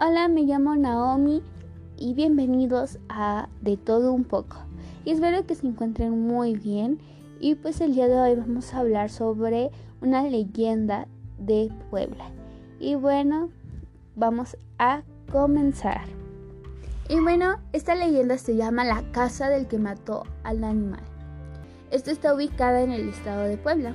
Hola, me llamo Naomi y bienvenidos a De todo un poco. Y espero que se encuentren muy bien. Y pues el día de hoy vamos a hablar sobre una leyenda de Puebla. Y bueno, vamos a comenzar. Y bueno, esta leyenda se llama La casa del que mató al animal. Esta está ubicada en el estado de Puebla.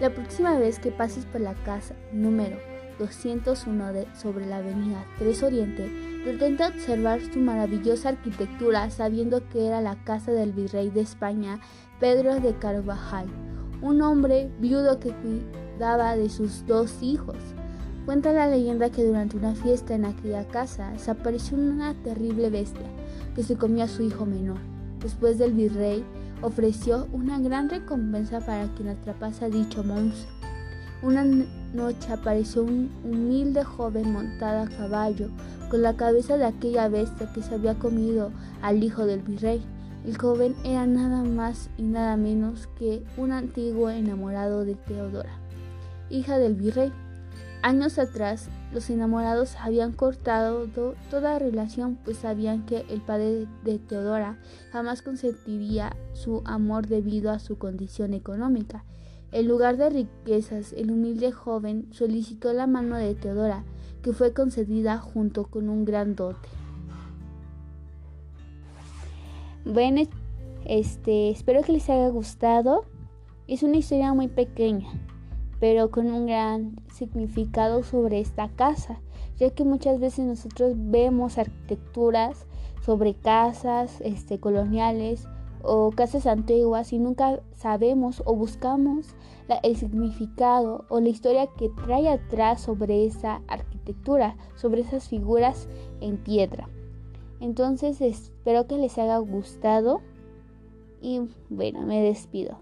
La próxima vez que pases por la casa número 201 de, sobre la avenida 3 Oriente, detente observar su maravillosa arquitectura sabiendo que era la casa del virrey de España, Pedro de Carvajal, un hombre viudo que cuidaba de sus dos hijos. Cuenta la leyenda que durante una fiesta en aquella casa se apareció una terrible bestia que se comió a su hijo menor. Después del virrey ofreció una gran recompensa para quien atrapase a dicho monstruo. Una noche apareció un humilde joven montada a caballo con la cabeza de aquella bestia que se había comido al hijo del virrey. El joven era nada más y nada menos que un antiguo enamorado de Teodora, hija del virrey. Años atrás, los enamorados habían cortado toda relación, pues sabían que el padre de Teodora jamás consentiría su amor debido a su condición económica. En lugar de riquezas, el humilde joven solicitó la mano de Teodora, que fue concedida junto con un gran dote. Bueno, este, espero que les haya gustado. Es una historia muy pequeña, pero con un gran significado sobre esta casa, ya que muchas veces nosotros vemos arquitecturas sobre casas este, coloniales o casas antiguas y nunca sabemos o buscamos el significado o la historia que trae atrás sobre esa arquitectura, sobre esas figuras en piedra. Entonces espero que les haya gustado y bueno, me despido.